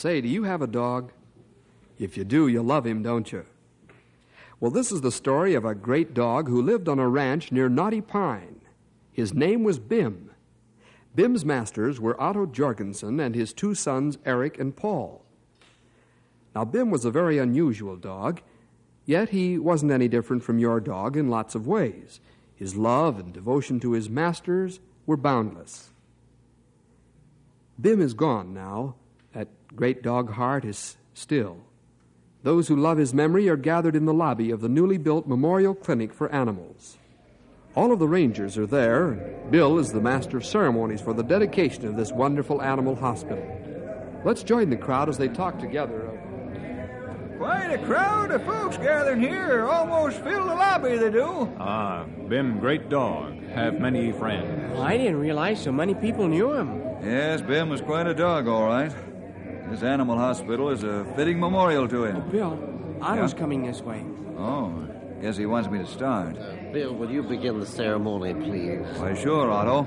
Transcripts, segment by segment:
Say, do you have a dog? If you do, you love him, don't you? Well, this is the story of a great dog who lived on a ranch near Knotty Pine. His name was Bim. Bim's masters were Otto Jorgensen and his two sons, Eric and Paul. Now, Bim was a very unusual dog, yet he wasn't any different from your dog in lots of ways. His love and devotion to his masters were boundless. Bim is gone now. That great dog heart is still. Those who love his memory are gathered in the lobby of the newly built Memorial Clinic for Animals. All of the rangers are there, and Bill is the master of ceremonies for the dedication of this wonderful animal hospital. Let's join the crowd as they talk together Quite a crowd of folks gathering here. Almost fill the lobby, they do. Ah, Bim, great dog. Have many friends. I didn't realize so many people knew him. Yes, Bim was quite a dog, all right. This animal hospital is a fitting memorial to him. Oh, Bill, I Yeah? coming this way. Oh, guess he wants me to start. Bill, will you begin the ceremony, please? Why, sure, Otto.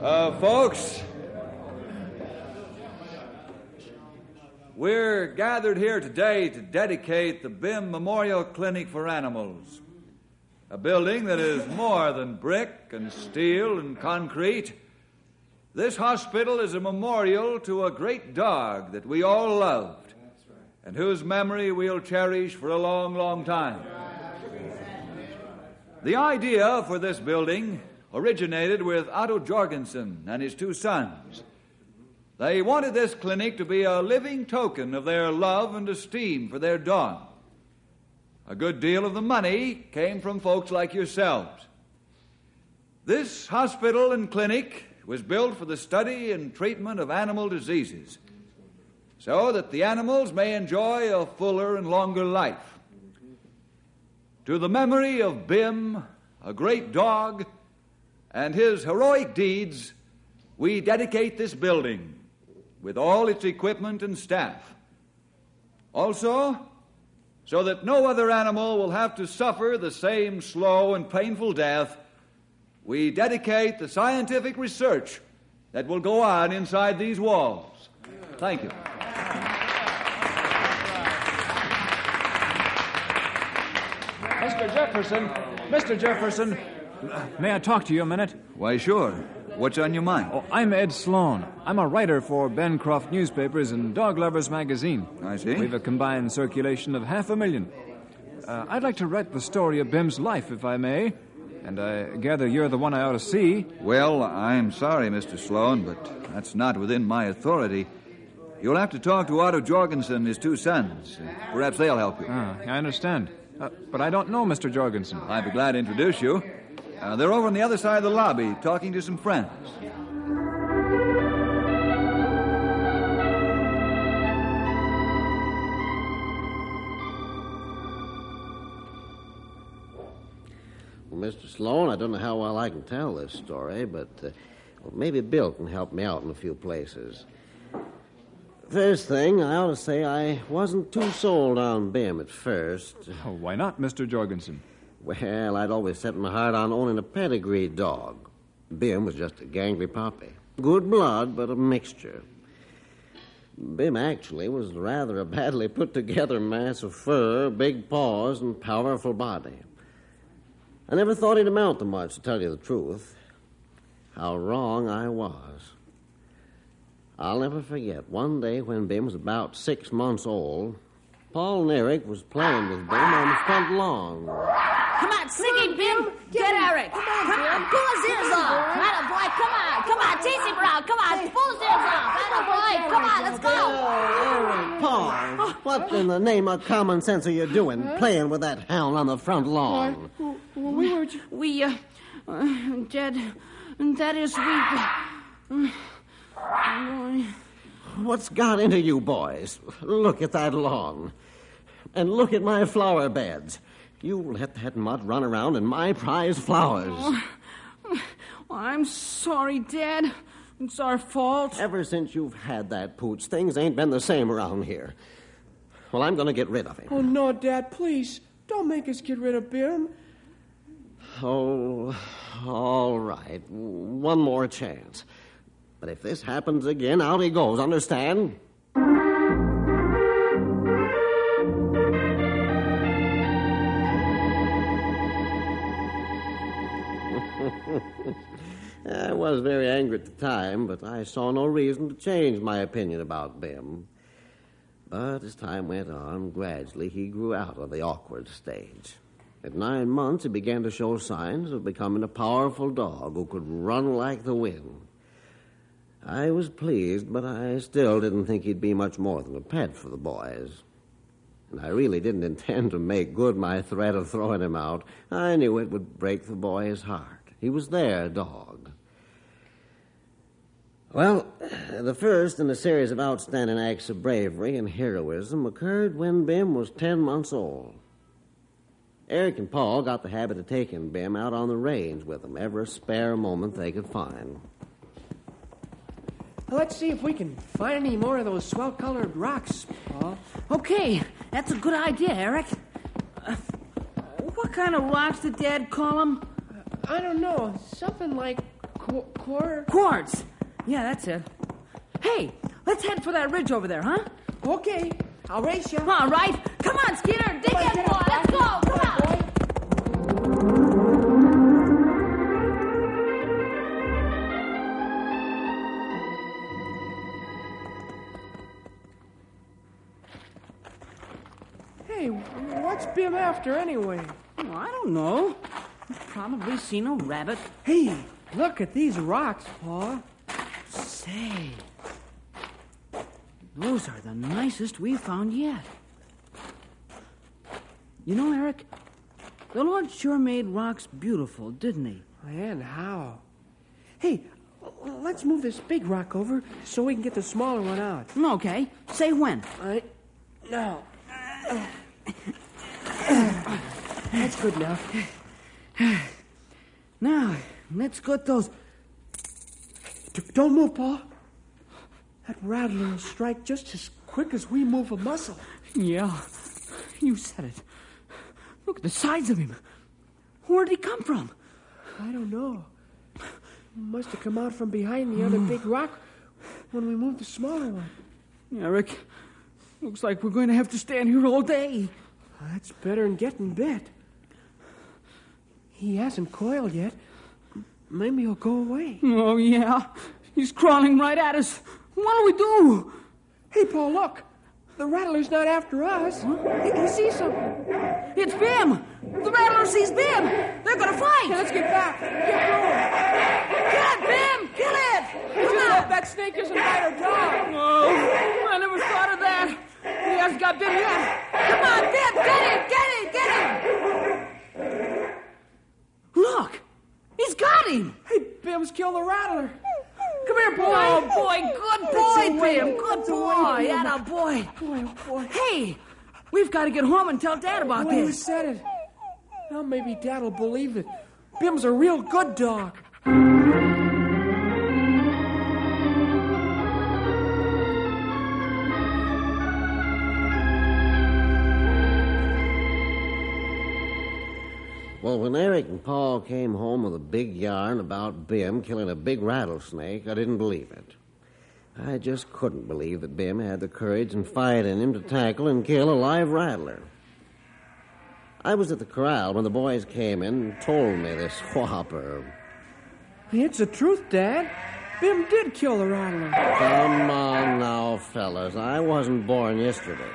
Uh, folks, we're gathered here today to dedicate the BIM Memorial Clinic for Animals, a building that is more than brick and steel and concrete. This hospital is a memorial to a great dog that we all loved and whose memory we'll cherish for a long, long time. The idea for this building originated with Otto Jorgensen and his two sons. They wanted this clinic to be a living token of their love and esteem for their dog. A good deal of the money came from folks like yourselves. This hospital and clinic was built for the study and treatment of animal diseases so that the animals may enjoy a fuller and longer life. To the memory of Bim, a great dog, and his heroic deeds, we dedicate this building with all its equipment and staff. Also, so that no other animal will have to suffer the same slow and painful death, we dedicate the scientific research that will go on inside these walls. Thank you. Mr. Jefferson, Mr. Jefferson, May I talk to you a minute? Why, sure. What's on your mind? Oh, I'm Ed Sloan. I'm a writer for Bencroft Newspapers and Dog Lovers Magazine. I see. We've a combined circulation of half a million. Uh, I'd like to write the story of Bim's life, if I may. And I gather you're the one I ought to see. Well, I'm sorry, Mr. Sloan, but that's not within my authority. You'll have to talk to Otto Jorgensen and his two sons. Perhaps they'll help you. Ah, I understand. Uh, but I don't know Mr. Jorgensen. I'd be glad to introduce you. Uh, they're over on the other side of the lobby talking to some friends. Mr. Sloan, I don't know how well I can tell this story, but uh, well, maybe Bill can help me out in a few places. First thing, I ought to say I wasn't too sold on Bim at first. Oh, why not, Mr. Jorgensen? Well, I'd always set my heart on owning a pedigreed dog. Bim was just a gangly puppy. Good blood, but a mixture. Bim actually was rather a badly put together mass of fur, big paws, and powerful body. I never thought he'd amount to much, to tell you the truth. How wrong I was. I'll never forget one day when Bim was about six months old. Paul and Eric was playing with Bim on the front lawn. Come on, singing Bim. Get Eric. Come on, pull his ears off. Atta boy, come on. Come on, tease him, Brown. Come on, pull his ears off. Atta boy, come on, let's go. Eric, Paul, what in the name of common sense are you doing, playing with that hound on the front lawn? We were. We, uh, uh Dad, that is, we. Uh, What's got into you boys? Look at that lawn. And look at my flower beds. You let that mud run around in my prize flowers. Oh, oh, I'm sorry, Dad. It's our fault. Ever since you've had that pooch, things ain't been the same around here. Well, I'm going to get rid of him. Oh, no, Dad, please. Don't make us get rid of Bim. Oh, all right. One more chance. But if this happens again, out he goes, understand? I was very angry at the time, but I saw no reason to change my opinion about Bim. But as time went on, gradually he grew out of the awkward stage. At nine months, he began to show signs of becoming a powerful dog who could run like the wind. I was pleased, but I still didn't think he'd be much more than a pet for the boys. And I really didn't intend to make good my threat of throwing him out. I knew it would break the boy's heart. He was their dog. Well, the first in a series of outstanding acts of bravery and heroism occurred when Bim was ten months old. Eric and Paul got the habit of taking Bim out on the range with them every spare moment they could find. Let's see if we can find any more of those swell colored rocks, Paul. Okay, that's a good idea, Eric. Uh, what kind of rocks did Dad call them? I don't know. Something like qu- quar- Quartz. Yeah, that's it. Hey, let's head for that ridge over there, huh? Okay, I'll race you. All right. Come on, Skeeter. Dig in, boy. Let's go. Come on. Hey, what's Bim after anyway? Oh, I don't know. Probably seen a rabbit. Hey, look at these rocks, Paul. Say, those are the nicest we've found yet. You know, Eric, the Lord sure made rocks beautiful, didn't he? And how? Hey, let's move this big rock over so we can get the smaller one out. Okay. Say when. I. No. That's good enough. Now, let's get those. Don't move, Paul. That rattler will strike just as quick as we move a muscle. Yeah, you said it. Look at the size of him. Where'd he come from? I don't know. Must have come out from behind the other hmm. big rock when we moved the smaller one. Eric, looks like we're going to have to stand here all day. That's better than getting bit. He hasn't coiled yet. Maybe he'll go away. Oh, yeah. He's crawling right at us. What'll we do? Hey, Paul, look. The rattler's not after us. He, he sees something. It's Bim. The rattler sees Bim. They're gonna fight. Let's get back. Get going. Kill it, Bim. Kill it. Come on. Hope that snake isn't bite our dog. Oh, I never thought of that. He hasn't got Bim yet. Come on, Bim. Get him. Get him. Get him. Look. He's got him. Hey, Bim's killed the rattler. Come here, boy. Oh, boy. Good boy. Bim. Good boy. Atta boy. Boy, oh boy. Hey, we've got to get home and tell Dad about you this. said it. Now maybe Dad'll believe it. Bim's a real good dog. Well, when Eric and Paul came home with a big yarn about Bim killing a big rattlesnake, I didn't believe it. I just couldn't believe that Bim had the courage and fight in him to tackle and kill a live rattler. I was at the corral when the boys came in and told me this whopper. It's the truth, Dad. Bim did kill the rattler. Come on now, fellas. I wasn't born yesterday.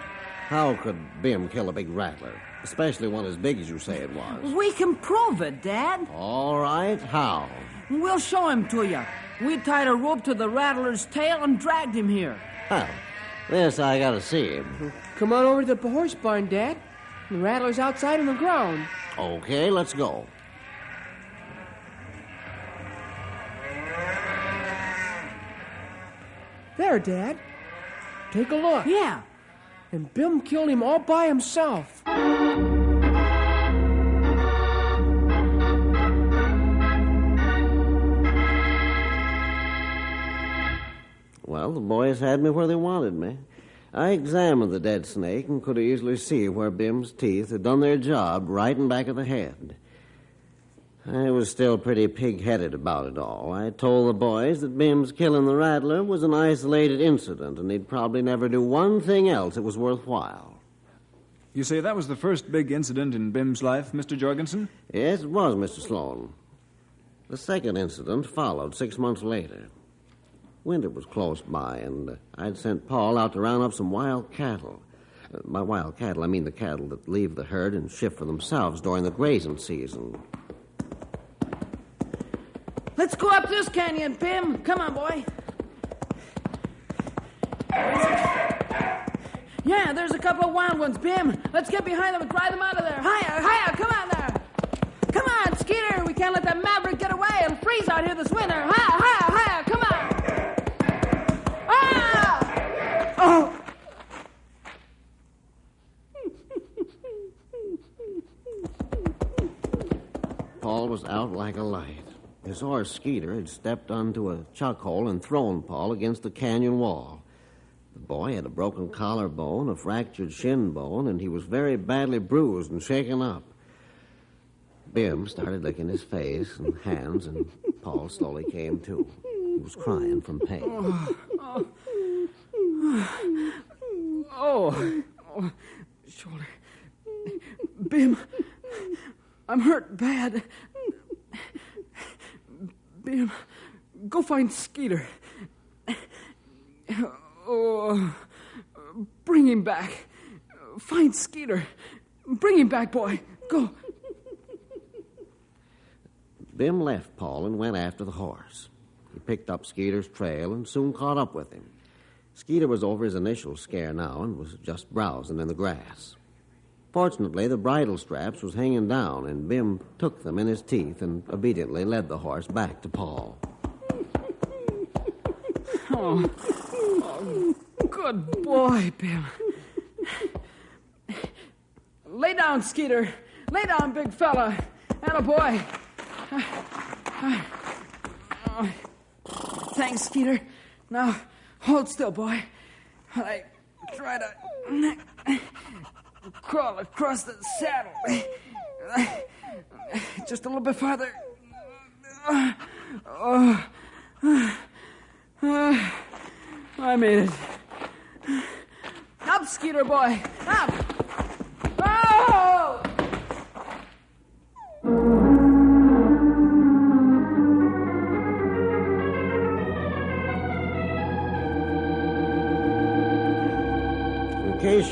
How could Bim kill a big rattler? Especially one as big as you say it was. We can prove it, Dad. All right, how? We'll show him to you. We tied a rope to the rattler's tail and dragged him here. Well, this I gotta see him. Come on over to the horse barn, Dad. The rattler's outside on the ground. Okay, let's go. There, Dad. Take a look. Yeah. And Bim killed him all by himself. Well, the boys had me where they wanted me. I examined the dead snake and could easily see where Bim's teeth had done their job right in back of the head. I was still pretty pig headed about it all. I told the boys that Bim's killing the rattler was an isolated incident and he'd probably never do one thing else that was worthwhile. You say that was the first big incident in Bim's life, Mr. Jorgensen? Yes, it was, Mr. Sloan. The second incident followed six months later. Winter was close by, and uh, I'd sent Paul out to round up some wild cattle. Uh, by wild cattle, I mean the cattle that leave the herd and shift for themselves during the grazing season. Let's go up this canyon, Bim. Come on, boy. Yeah, there's a couple of wild ones, Bim. Let's get behind them and drive them out of there. Higher, higher, come on there. Come on, Skeeter. We can't let that maverick get away. It'll freeze out here this winter. Higher, higher, higher, come on. Ah! Oh! Paul was out like a light. His horse, Skeeter, had stepped onto a chuck hole and thrown Paul against the canyon wall. The boy had a broken collarbone, a fractured shin bone, and he was very badly bruised and shaken up. Bim started licking his face and hands, and Paul slowly came to. He was crying from pain. Oh, oh, shoulder. Bim, I'm hurt bad. Bim, go find Skeeter. Oh, bring him back. Find Skeeter. Bring him back, boy. Go. Bim left Paul and went after the horse. He picked up Skeeter's trail and soon caught up with him. Skeeter was over his initial scare now and was just browsing in the grass. Fortunately, the bridle straps was hanging down, and Bim took them in his teeth and obediently led the horse back to Paul. Oh, oh good boy, Bim. Lay down, Skeeter. Lay down, big fella. And a boy. Oh, thanks, Skeeter. Now, hold still, boy. I try to crawl across the saddle. Just a little bit farther. Oh. I made it. Up, Skeeter boy. Up.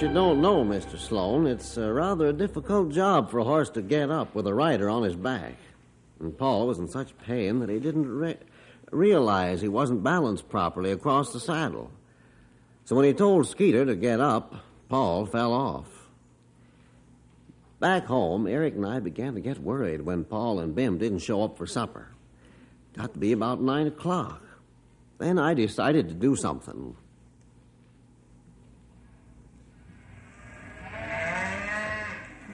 You don't know, Mr. Sloan, it's uh, rather a difficult job for a horse to get up with a rider on his back. And Paul was in such pain that he didn't re- realize he wasn't balanced properly across the saddle. So when he told Skeeter to get up, Paul fell off. Back home, Eric and I began to get worried when Paul and Bim didn't show up for supper. Got to be about nine o'clock. Then I decided to do something.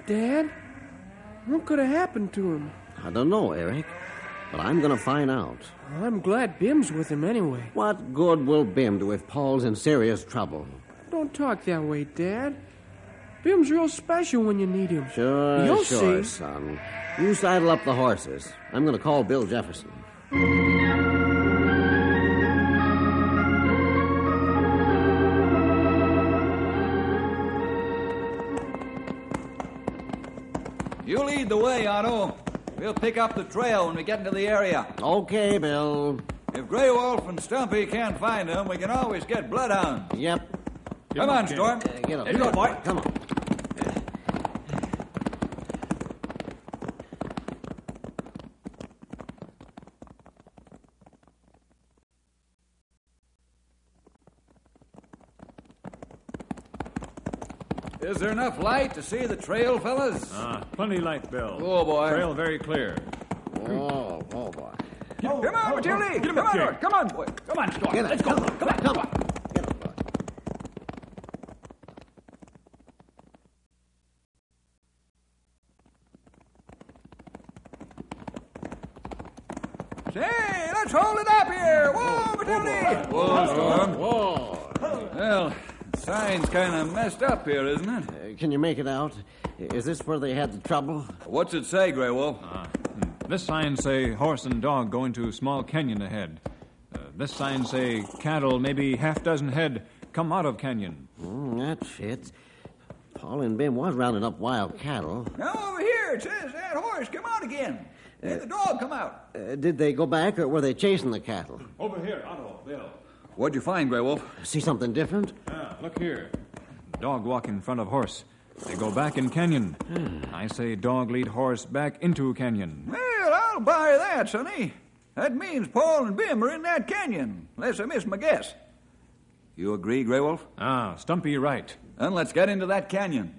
Dad, what could have happened to him? I don't know, Eric, but I'm going to find out. Well, I'm glad Bim's with him anyway. What good will Bim do if Paul's in serious trouble? Don't talk that way, Dad. Bim's real special when you need him. Sure, You'll sure, see. son. You saddle up the horses. I'm going to call Bill Jefferson. Lead the way, Otto. We'll pick up the trail when we get into the area. Okay, Bill. If Grey Wolf and Stumpy can't find them, we can always get bloodhounds. Yep. Come on, Storm. Uh, get up. Here you go, boy. Come on. There enough light to see the trail, fellas? Ah, plenty light, Bill. Oh, boy. Trail very clear. Oh, oh, boy. Come on, Matilda. Come on, boy. Come on, boy. Come on, Storm. Let's go. Come on. Come on. Come on. Get. Say, let's hold it up here. Whoa, Matilda. Whoa, Storm. Whoa. Well, sign's kind of messed up here, isn't it? Uh, can you make it out? Is this where they had the trouble? What's it say, Grey Wolf? This sign say horse and dog going to small canyon ahead. Uh, this sign say cattle, maybe half dozen head, come out of canyon. Mm, that fits. Paul and Bim was rounding up wild cattle. Now over here, it says that horse come out again. And the dog come out. Uh, did they go back or were they chasing the cattle? Over here, Otto, Bill. What'd you find, Grey Wolf? See something different? Ah, look here. Dog walk in front of horse. They go back in canyon. I say dog lead horse back into canyon. Well, I'll buy that, Sonny. That means Paul and Bim are in that canyon, unless I miss my guess. You agree, Grey Wolf? Ah, Stumpy right. Then let's get into that canyon.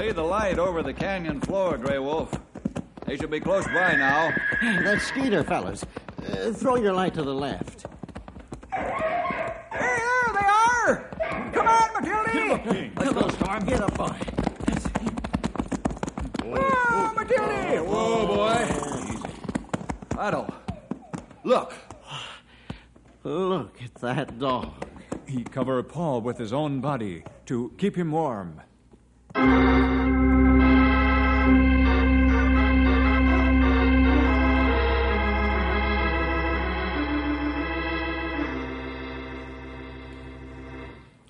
Lay the light over the canyon floor, Grey Wolf. They should be close by now. That's Skeeter, fellas. Uh, throw your light to the left. Hey, there they are! Come on, Matilda! Let's go, Storm. Get up, boy. Whoa, Matilda! Whoa, boy. Otto, look. Look at that dog. He cover Paul with his own body to keep him warm.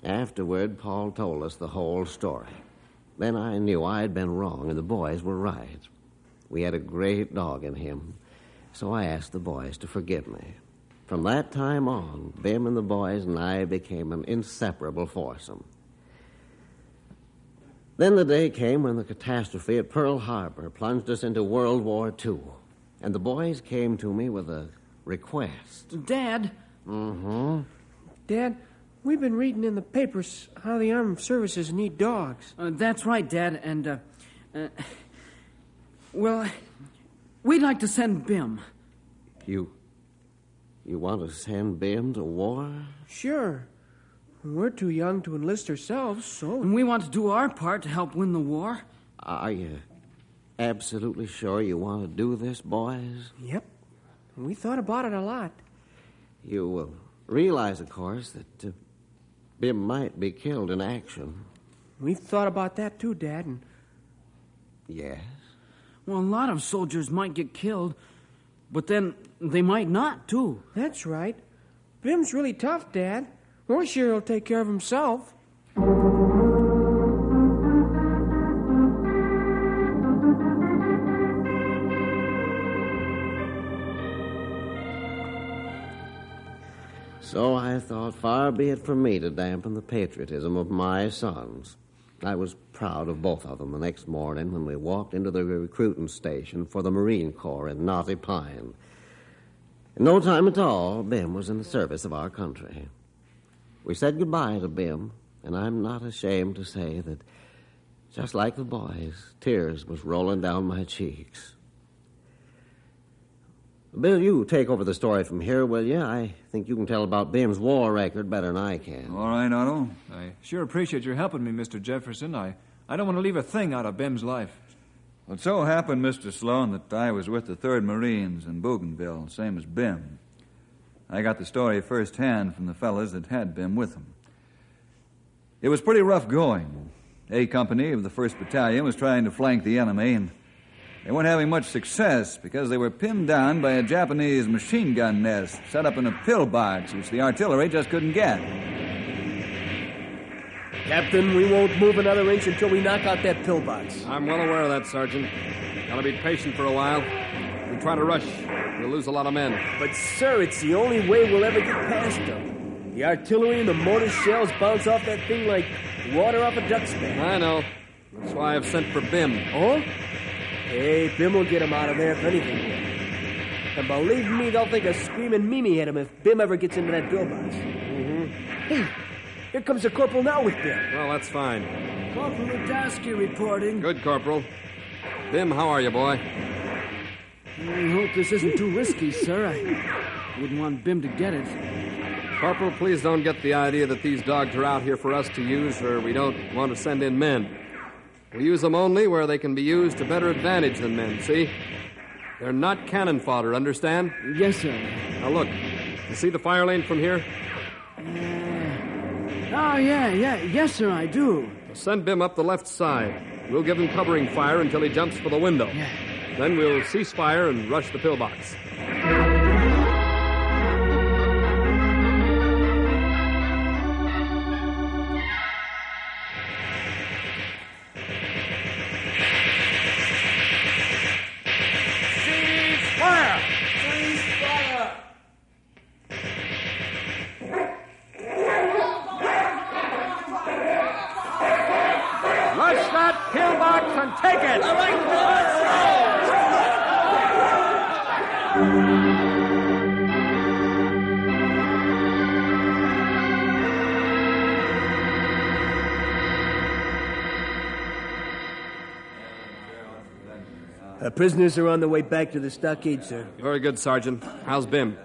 Afterward, Paul told us the whole story. Then I knew I'd been wrong and the boys were right. We had a great dog in him, so I asked the boys to forgive me. From that time on, Bim and the boys and I became an inseparable foursome. Then the day came when the catastrophe at Pearl Harbor plunged us into World War II, and the boys came to me with a request. Dad, Mm-hmm. Dad, we've been reading in the papers how the armed services need dogs. uh, that's right, Dad, and, uh, uh, well, we'd like to send Bim. You. You want to send Bim to war? Sure. We're too young to enlist ourselves, so. And we want to do our part to help win the war. Are you absolutely sure you want to do this, boys? Yep. We thought about it a lot. You will realize, of course, that uh, Bim might be killed in action. We've thought about that too, Dad, and Yes? Well, a lot of soldiers might get killed, but then they might not, too. that's right. Bim's really tough, Dad. More sure he'll take care of himself. So I thought, far be it from me to dampen the patriotism of my sons. I was proud of both of them the next morning when we walked into the recruiting station for the Marine Corps in Knotty Pine. In no time at all, Bim was in the service of our country. We said goodbye to Bim, and I'm not ashamed to say that, just like the boys, tears was rolling down my cheeks. Bill, you take over the story from here, will you? I think you can tell about Bim's war record better than I can. All right, Otto. I sure appreciate your helping me, Mr. Jefferson. I, I don't want to leave a thing out of Bim's life. Well, it so happened, Mr. Sloan, that I was with the 3rd Marines in Bougainville, same as Bim. I got the story firsthand from the fellows that had been with them. It was pretty rough going. A Company of the 1st Battalion was trying to flank the enemy, and they weren't having much success because they were pinned down by a Japanese machine gun nest set up in a pillbox, which the artillery just couldn't get. Captain, we won't move another inch until we knock out that pillbox. I'm well aware of that, Sergeant. Gotta be patient for a while. Try to rush, we'll lose a lot of men. But, sir, it's the only way we'll ever get past them. The artillery and the mortar shells bounce off that thing like water off a duck's back. I know. That's why I've sent for Bim. Oh? Hey, Bim will get him out of there if anything will. And believe me, they'll think of screaming Mimi at him if Bim ever gets into that pillbox. Mm-hmm. Hey, here comes the corporal now with Bim. Well, that's fine. Corporal Ludaski reporting. Good, Corporal. Bim, how are you, boy? I hope this isn't too risky, sir. I wouldn't want Bim to get it. Corporal, please don't get the idea that these dogs are out here for us to use or we don't want to send in men. We use them only where they can be used to better advantage than men, see? They're not cannon fodder, understand? Yes, sir. Now look, you see the fire lane from here? Uh, oh, yeah, yeah. Yes, sir, I do. Well, send Bim up the left side. We'll give him covering fire until he jumps for the window. Yeah. Then we'll cease fire and rush the pillbox. Prisoners are on their way back to the stockade, sir. Very good, Sergeant. How's Bim?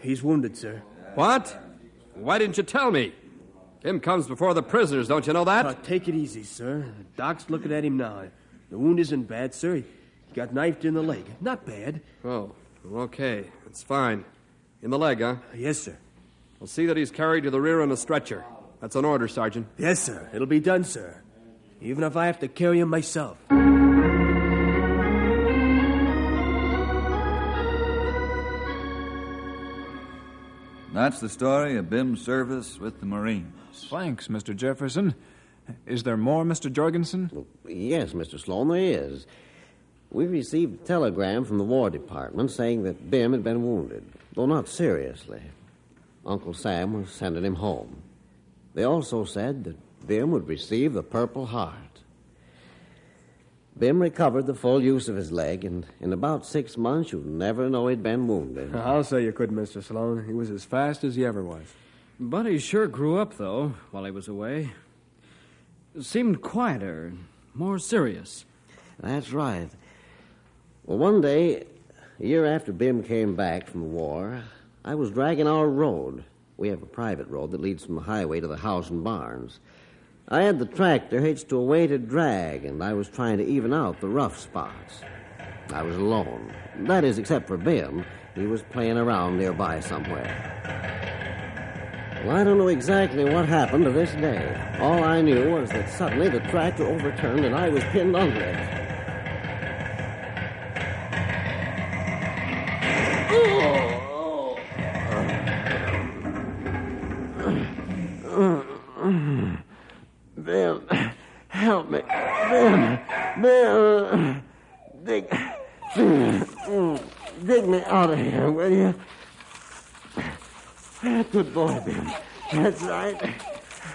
He's wounded, sir. What? Why didn't you tell me? Bim comes before the prisoners, don't you know that? Uh, take it easy, sir. The doc's looking at him now. The wound isn't bad, sir. He got knifed in the leg. Not bad. Oh, okay. It's fine. In the leg, huh? Yes, sir. We'll see that he's carried to the rear on a stretcher. That's an order, Sergeant. Yes, sir. It'll be done, sir. Even if I have to carry him myself. That's the story of Bim's service with the Marines. Thanks, Mr. Jefferson. Is there more, Mr. Jorgensen? Yes, Mr. Sloan, there is. We received a telegram from the War Department saying that Bim had been wounded, though not seriously. Uncle Sam was sending him home. They also said that Bim would receive the Purple Heart. Bim recovered the full use of his leg, and in about six months you'd never know he'd been wounded. Uh, I'll say you could, Mr. Sloan. He was as fast as he ever was. But he sure grew up, though, while he was away. Seemed quieter, more serious. That's right. Well, one day, a year after Bim came back from the war, I was dragging our road. We have a private road that leads from the highway to the house and barns. I had the tractor hitched to a weighted drag, and I was trying to even out the rough spots. I was alone. That is, except for Bim. He was playing around nearby somewhere. Well, I don't know exactly what happened to this day. All I knew was that suddenly the tractor overturned and I was pinned under it. Out of here, will you? Good boy, Bim. That's right.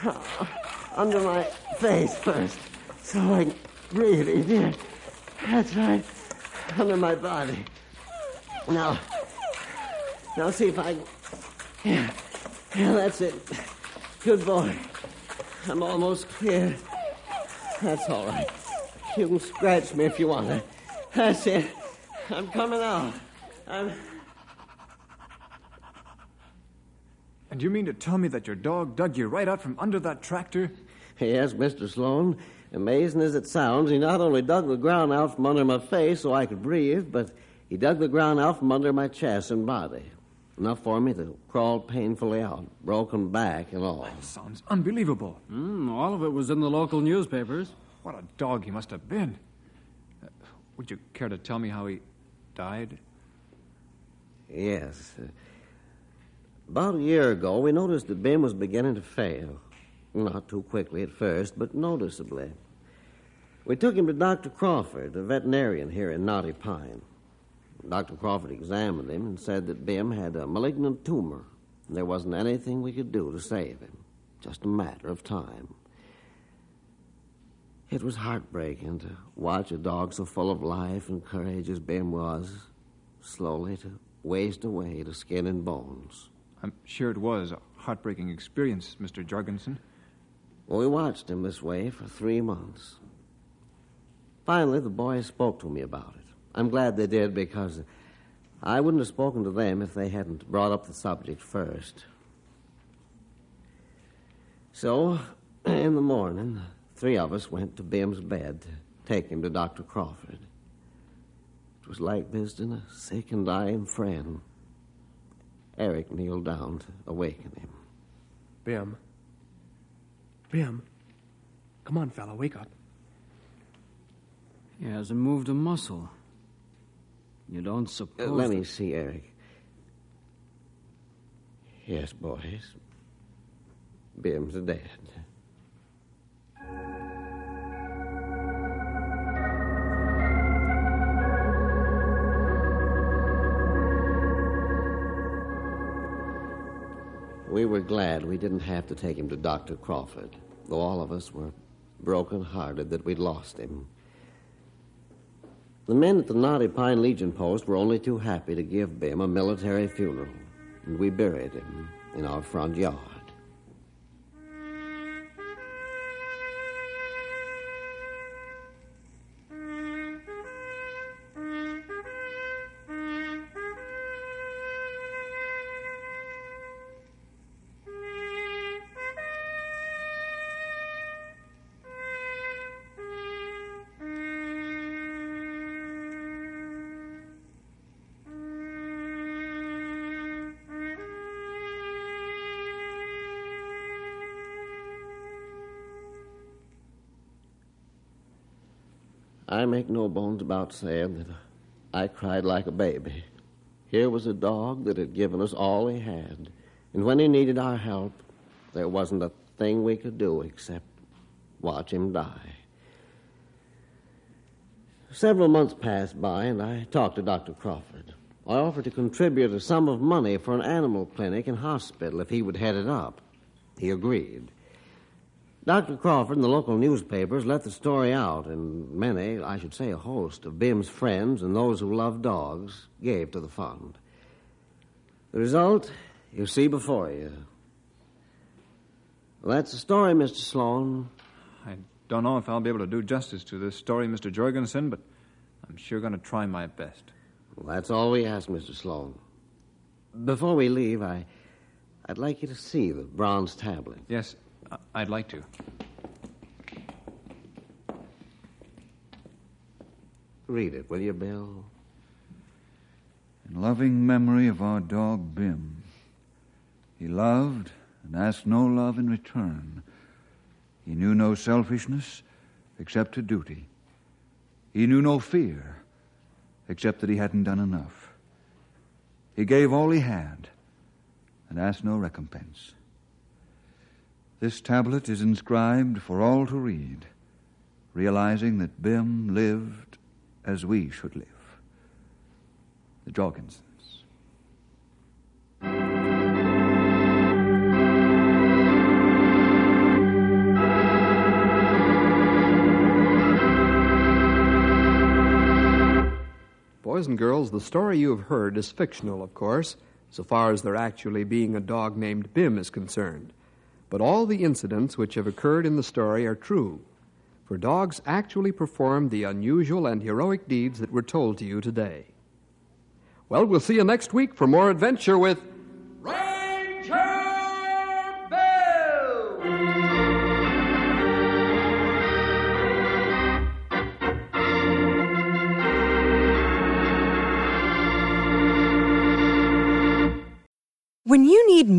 Oh, under my face first, so I can breathe easier. That's right. Under my body. Now, now see if I can. Yeah, yeah, that's it. Good boy. I'm almost clear. That's all right. You can scratch me if you want to. That's it. I'm coming out. I'm. And you mean to tell me that your dog dug you right out from under that tractor? Yes, Mr. Sloan. Amazing as it sounds, he not only dug the ground out from under my face so I could breathe, but he dug the ground out from under my chest and body. Enough for me to crawl painfully out, broken back and all. That Sounds unbelievable. Mm, all of it was in the local newspapers. What a dog he must have been. Uh, would you care to tell me how he died? Yes. About a year ago, we noticed that Bim was beginning to fail. Not too quickly at first, but noticeably. We took him to Dr. Crawford, a veterinarian here in Knotty Pine. Dr. Crawford examined him and said that Bim had a malignant tumor. And there wasn't anything we could do to save him. Just a matter of time. It was heartbreaking to watch a dog so full of life and courage as Bim was, slowly to waste away to skin and bones. I'm sure it was a heartbreaking experience, Mr. Jorgensen. Well, we watched him this way for three months. Finally, the boys spoke to me about it. I'm glad they did because I wouldn't have spoken to them if they hadn't brought up the subject first. So, in the morning, three of us went to Bim's bed to take him to Dr. Crawford. It was like visiting a sick and dying friend. Eric kneeled down to awaken him. Bim. Bim. Come on, fella, wake up. He hasn't moved a muscle. You don't suppose. Uh, let me see, Eric. Yes, boys. Bim's dead. We were glad we didn't have to take him to Dr. Crawford, though all of us were broken-hearted that we'd lost him. The men at the Knotty Pine Legion post were only too happy to give Bim a military funeral, and we buried him in our front yard. I make no bones about saying that I cried like a baby. Here was a dog that had given us all he had, and when he needed our help, there wasn't a thing we could do except watch him die. Several months passed by, and I talked to Dr. Crawford. I offered to contribute a sum of money for an animal clinic and hospital if he would head it up. He agreed. Dr. Crawford and the local newspapers let the story out, and many, I should say a host, of Bim's friends and those who love dogs gave to the fund. The result, you see before you. Well, that's the story, Mr. Sloan. I don't know if I'll be able to do justice to this story, Mr. Jorgensen, but I'm sure going to try my best. Well, that's all we ask, Mr. Sloan. Before we leave, I, I'd like you to see the bronze tablet. Yes, I'd like to. Read it, will you, Bill? In loving memory of our dog Bim, he loved and asked no love in return. He knew no selfishness except to duty. He knew no fear except that he hadn't done enough. He gave all he had and asked no recompense. This tablet is inscribed for all to read, realizing that Bim lived as we should live. The Jorgensen. Boys and girls, the story you have heard is fictional, of course, so far as there actually being a dog named Bim is concerned. But all the incidents which have occurred in the story are true, for dogs actually performed the unusual and heroic deeds that were told to you today. Well, we'll see you next week for more adventure with